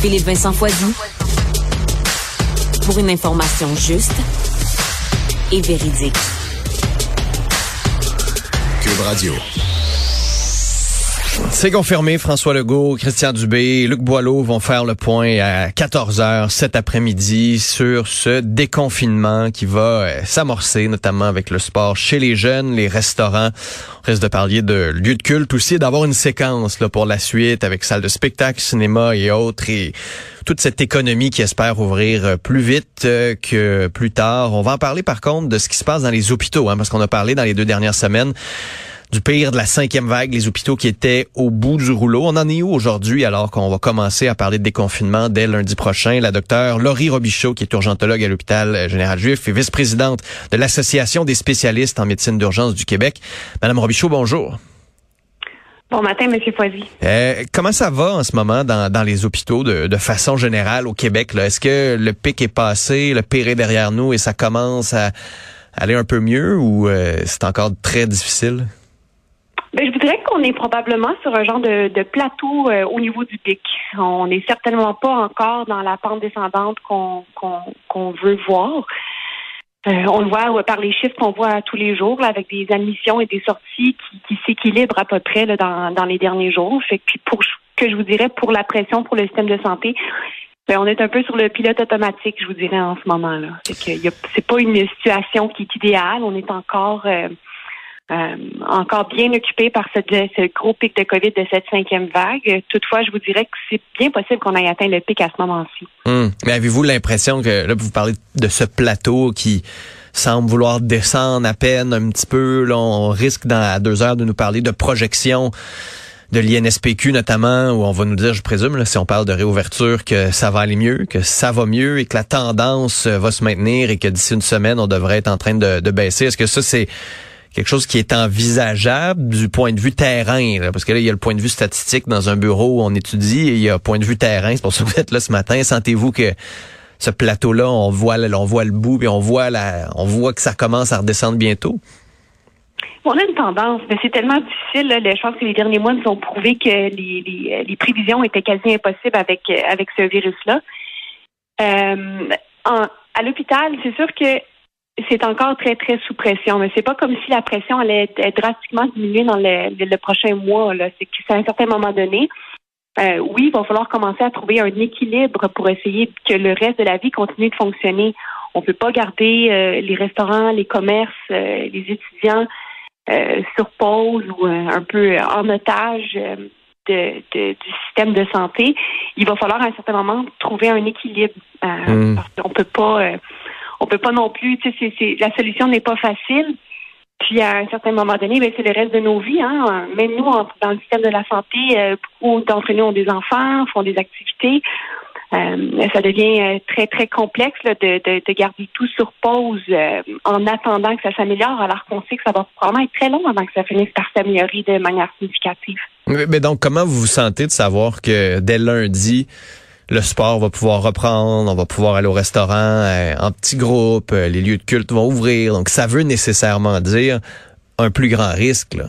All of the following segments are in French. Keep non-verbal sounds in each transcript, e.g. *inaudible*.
Philippe Vincent Foisy. Pour une information juste et véridique. Cube Radio. C'est confirmé, François Legault, Christian Dubé, Luc Boileau vont faire le point à 14 heures cet après-midi sur ce déconfinement qui va euh, s'amorcer, notamment avec le sport chez les jeunes, les restaurants. On risque de parler de lieux de culte aussi, d'avoir une séquence là, pour la suite avec salle de spectacle, cinéma et autres. Et toute cette économie qui espère ouvrir euh, plus vite euh, que plus tard. On va en parler par contre de ce qui se passe dans les hôpitaux, hein, parce qu'on a parlé dans les deux dernières semaines du pire de la cinquième vague, les hôpitaux qui étaient au bout du rouleau. On en est où aujourd'hui alors qu'on va commencer à parler de déconfinement dès lundi prochain? La docteure Laurie Robichaud, qui est urgentologue à l'hôpital général juif et vice-présidente de l'Association des spécialistes en médecine d'urgence du Québec. Madame Robichaud, bonjour. Bon matin, Monsieur Foisy. Euh, comment ça va en ce moment dans, dans les hôpitaux de, de façon générale au Québec? Est-ce que le pic est passé, le pire est derrière nous et ça commence à aller un peu mieux ou euh, c'est encore très difficile? Ben, je voudrais qu'on est probablement sur un genre de, de plateau euh, au niveau du pic. On n'est certainement pas encore dans la pente descendante qu'on qu'on veut voir. Euh, on le voit par les chiffres qu'on voit tous les jours, là, avec des admissions et des sorties qui, qui s'équilibrent à peu près là, dans, dans les derniers jours. Fait que puis pour que je vous dirais pour la pression pour le système de santé, ben, on est un peu sur le pilote automatique, je vous dirais en ce moment là. C'est pas une situation qui est idéale. On est encore euh, euh, encore bien occupé par ce, gros pic de COVID de cette cinquième vague. Toutefois, je vous dirais que c'est bien possible qu'on ait atteint le pic à ce moment-ci. Hum. Mais avez-vous l'impression que, là, vous parlez de ce plateau qui semble vouloir descendre à peine un petit peu. Là, on risque dans deux heures de nous parler de projection de l'INSPQ notamment, où on va nous dire, je présume, là, si on parle de réouverture, que ça va aller mieux, que ça va mieux et que la tendance va se maintenir et que d'ici une semaine, on devrait être en train de, de baisser. Est-ce que ça, c'est quelque chose qui est envisageable du point de vue terrain, parce que là, il y a le point de vue statistique dans un bureau où on étudie et il y a point de vue terrain. C'est pour ça que vous êtes là ce matin. Sentez-vous que ce plateau-là, on voit, on voit le bout et on voit la, on voit que ça commence à redescendre bientôt? On a une tendance, mais c'est tellement difficile. Là. Je pense que les derniers mois nous ont prouvé que les, les, prévisions étaient quasi impossibles avec, avec ce virus-là. Euh, à l'hôpital, c'est sûr que c'est encore très, très sous pression. Mais c'est pas comme si la pression allait être drastiquement diminuée dans le, le prochain mois. C'est qu'à un certain moment donné, euh, oui, il va falloir commencer à trouver un équilibre pour essayer que le reste de la vie continue de fonctionner. On peut pas garder euh, les restaurants, les commerces, euh, les étudiants sur pause ou un peu en otage de, du système de santé. Il va falloir à un certain moment trouver un équilibre mmh. parce qu'on peut pas on peut pas non plus, tu sais, la solution n'est pas facile. Puis à un certain moment donné, ben, c'est le reste de nos vies. Hein. Même nous, dans le système de la santé, euh, beaucoup d'entre nous ont des enfants, font des activités. Euh, ça devient euh, très, très complexe de, de, de, garder tout sur pause en attendant que ça s'améliore, alors qu'on sait que ça va probablement être très long avant que ça finisse par s'améliorer de manière significative. Mais donc, comment vous vous sentez de savoir que dès lundi, le sport va pouvoir reprendre, on va pouvoir aller au restaurant euh, en petits groupes, euh, les lieux de culte vont ouvrir. Donc, ça veut nécessairement dire un plus grand risque. Là.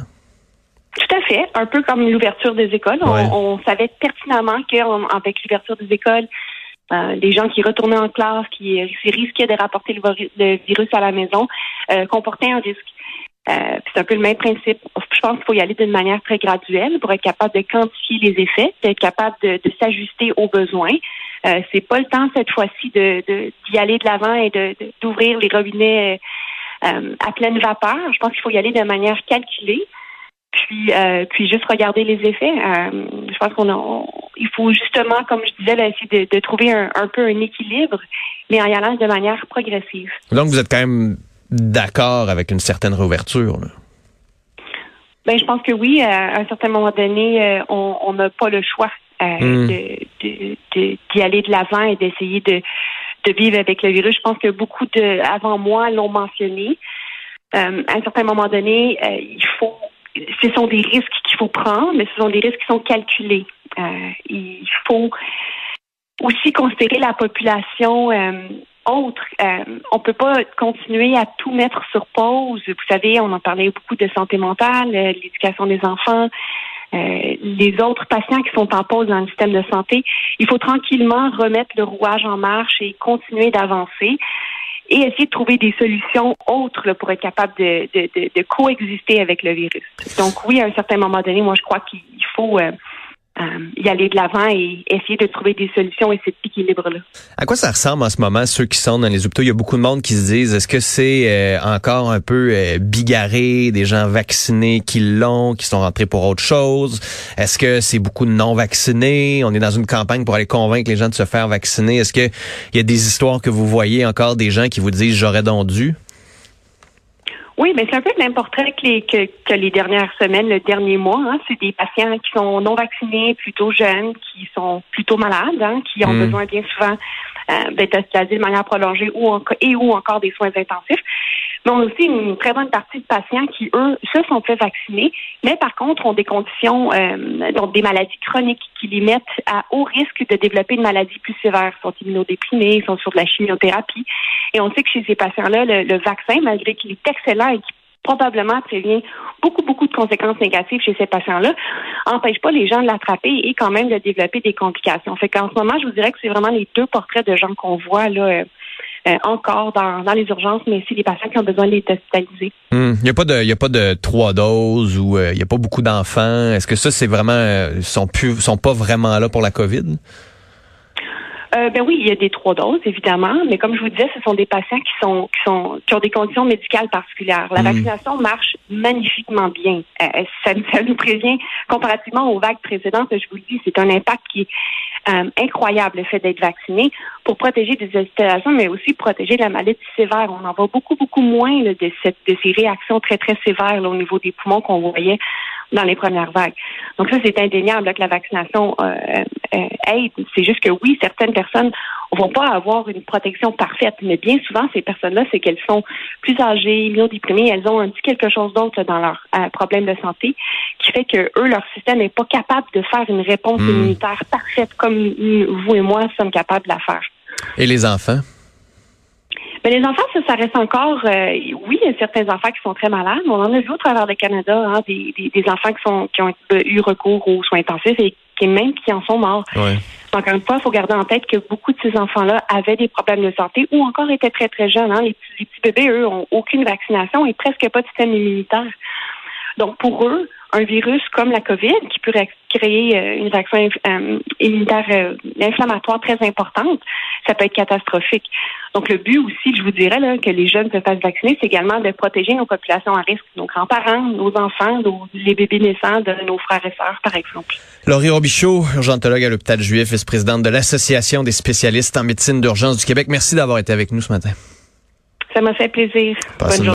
Tout à fait. Un peu comme l'ouverture des écoles. On, savait pertinemment qu'avec l'ouverture des écoles, euh, les gens qui retournaient en classe, qui, risquaient de rapporter le, virus à la maison, comportaient un risque. Euh, c'est un peu le même principe. Je pense qu'il faut y aller d'une manière très graduelle pour être capable de quantifier les effets, d'être capable de, s'ajuster aux besoins. Euh, c'est pas le temps cette fois-ci d'y aller de l'avant et d'ouvrir les robinets euh, à pleine vapeur. Je pense qu'il faut y aller de manière calculée, puis euh, puis juste regarder les effets. je pense qu'on il faut justement, comme je disais, essayer de, de trouver un, un peu un équilibre, mais en y allant de manière progressive. Donc vous êtes quand même d'accord avec une certaine réouverture. Ben, je pense que oui. À un certain moment donné, on n'a pas le choix hmm. d'y de, de, aller de l'avant et d'essayer de, de vivre avec le virus. Je pense que beaucoup de avant moi l'ont mentionné. Euh, à un certain moment donné, euh, il faut ce sont des risques qu'il faut prendre, mais ce sont des risques qui sont calculés. Euh, il faut aussi considérer la population autre. on peut pas continuer à tout mettre sur pause. Vous savez, on en parlait beaucoup de santé mentale, l'éducation des enfants, les autres patients qui sont en pause dans le système de santé. Il faut tranquillement remettre le rouage en marche et continuer d'avancer et essayer de trouver des solutions autres pour être capable de, de, de, coexister avec le virus. Donc oui, à un certain moment donné, moi je crois qu'il faut euh, euh, y aller de l'avant et essayer de trouver des solutions et cet équilibre-là. À quoi ça ressemble en ce moment, ceux qui sont dans les hôpitaux? Il y a beaucoup de monde qui se disent, est-ce que c'est euh, encore un peu euh, bigarré, des gens vaccinés qui l'ont, qui sont rentrés pour autre chose? Est-ce que c'est beaucoup de non-vaccinés? On est dans une campagne pour aller convaincre les gens de se faire vacciner. Est-ce qu'il y a des histoires que vous voyez encore des gens qui vous disent, j'aurais donc dû? Oui, mais c'est un peu le même portrait que les, que, les dernières semaines, le dernier mois. Hein. C'est des patients qui sont non vaccinés, plutôt jeunes, qui sont plutôt malades, hein, qui ont mm. besoin bien souvent euh, d'être hospitalisés de manière prolongée ou et ou encore des soins intensifs. Mais on a aussi une très bonne partie de patients qui, eux, se sont fait vacciner, mais par contre ont des conditions, euh, donc des maladies chroniques qui les mettent à haut risque de développer une maladie plus sévère. Ils sont immunodéprimés, sont sur de la chimiothérapie. Et on sait que chez ces patients-là, le, vaccin, malgré qu'il est excellent et qu'il probablement prévient beaucoup, beaucoup de conséquences négatives chez ces patients-là, empêche pas les gens de l'attraper et quand même de développer des complications. Fait qu'en ce moment, je vous dirais que c'est vraiment les deux portraits de gens qu'on voit là. Euh, euh, encore dans, les urgences, mais aussi les patients qui ont besoin d'être hospitalisés. Hmm. Il n'y a pas de, il a pas de trois doses ou euh, il n'y a pas beaucoup d'enfants. Est-ce que ça, c'est vraiment, euh, sont plus, sont pas vraiment là pour la COVID? Euh, ben oui, il y a des trois doses, évidemment, mais comme je vous disais, ce sont des patients qui sont qui sont qui ont des conditions médicales particulières. La hmm. vaccination marche magnifiquement bien. Euh, ça, *laughs* ça, nous prévient comparativement aux vagues précédentes. Je vous le dis, c'est un impact qui est euh, incroyable le fait d'être vacciné pour protéger des hospitalisations, mais aussi protéger de la maladie sévère. On en voit beaucoup beaucoup moins de cette de ces réactions très très sévères au niveau des poumons qu'on voyait dans les premières vagues. Donc ça, c'est indéniable que la vaccination euh, euh, aide. C'est juste que oui, certaines personnes vont pas avoir une protection parfaite, mais bien souvent, ces personnes-là, c'est qu'elles sont plus âgées, immunodéprimées, elles ont un petit quelque chose d'autre dans leur euh, problème de santé qui fait que eux, leur système n'est pas capable de faire une réponse hmm. immunitaire parfaite comme vous et moi sommes capables de la faire. Et les enfants? Mais les enfants, ça, ça reste encore, euh, oui, il y a certains enfants qui sont très malades. On en a vu au travers du Canada, hein, des, des, enfants qui sont qui ont eu recours aux soins intensifs et qui même qui en sont morts. Ouais. Encore une fois, il faut garder en tête que beaucoup de ces enfants-là avaient des problèmes de santé ou encore étaient très très jeunes. Hein. Les, petits, les petits bébés, eux, ont aucune vaccination et presque pas de système immunitaire. Donc pour eux, un virus comme la COVID qui pourrait créer euh, une réaction euh, immunitaire euh, inflammatoire très importante, ça peut être catastrophique. Donc le but aussi, je vous dirais là, que les jeunes se fassent vacciner, c'est également de protéger nos populations à risque, nos grands-parents, nos enfants, les bébés naissants de nos frères et sœurs, par exemple. Laurie Robichaud, urgentologue à l'hôpital Juif, vice-présidente de l'Association des spécialistes en médecine d'urgence du Québec. Merci d'avoir été avec nous ce matin. Ça m'a fait plaisir. Bonne journée.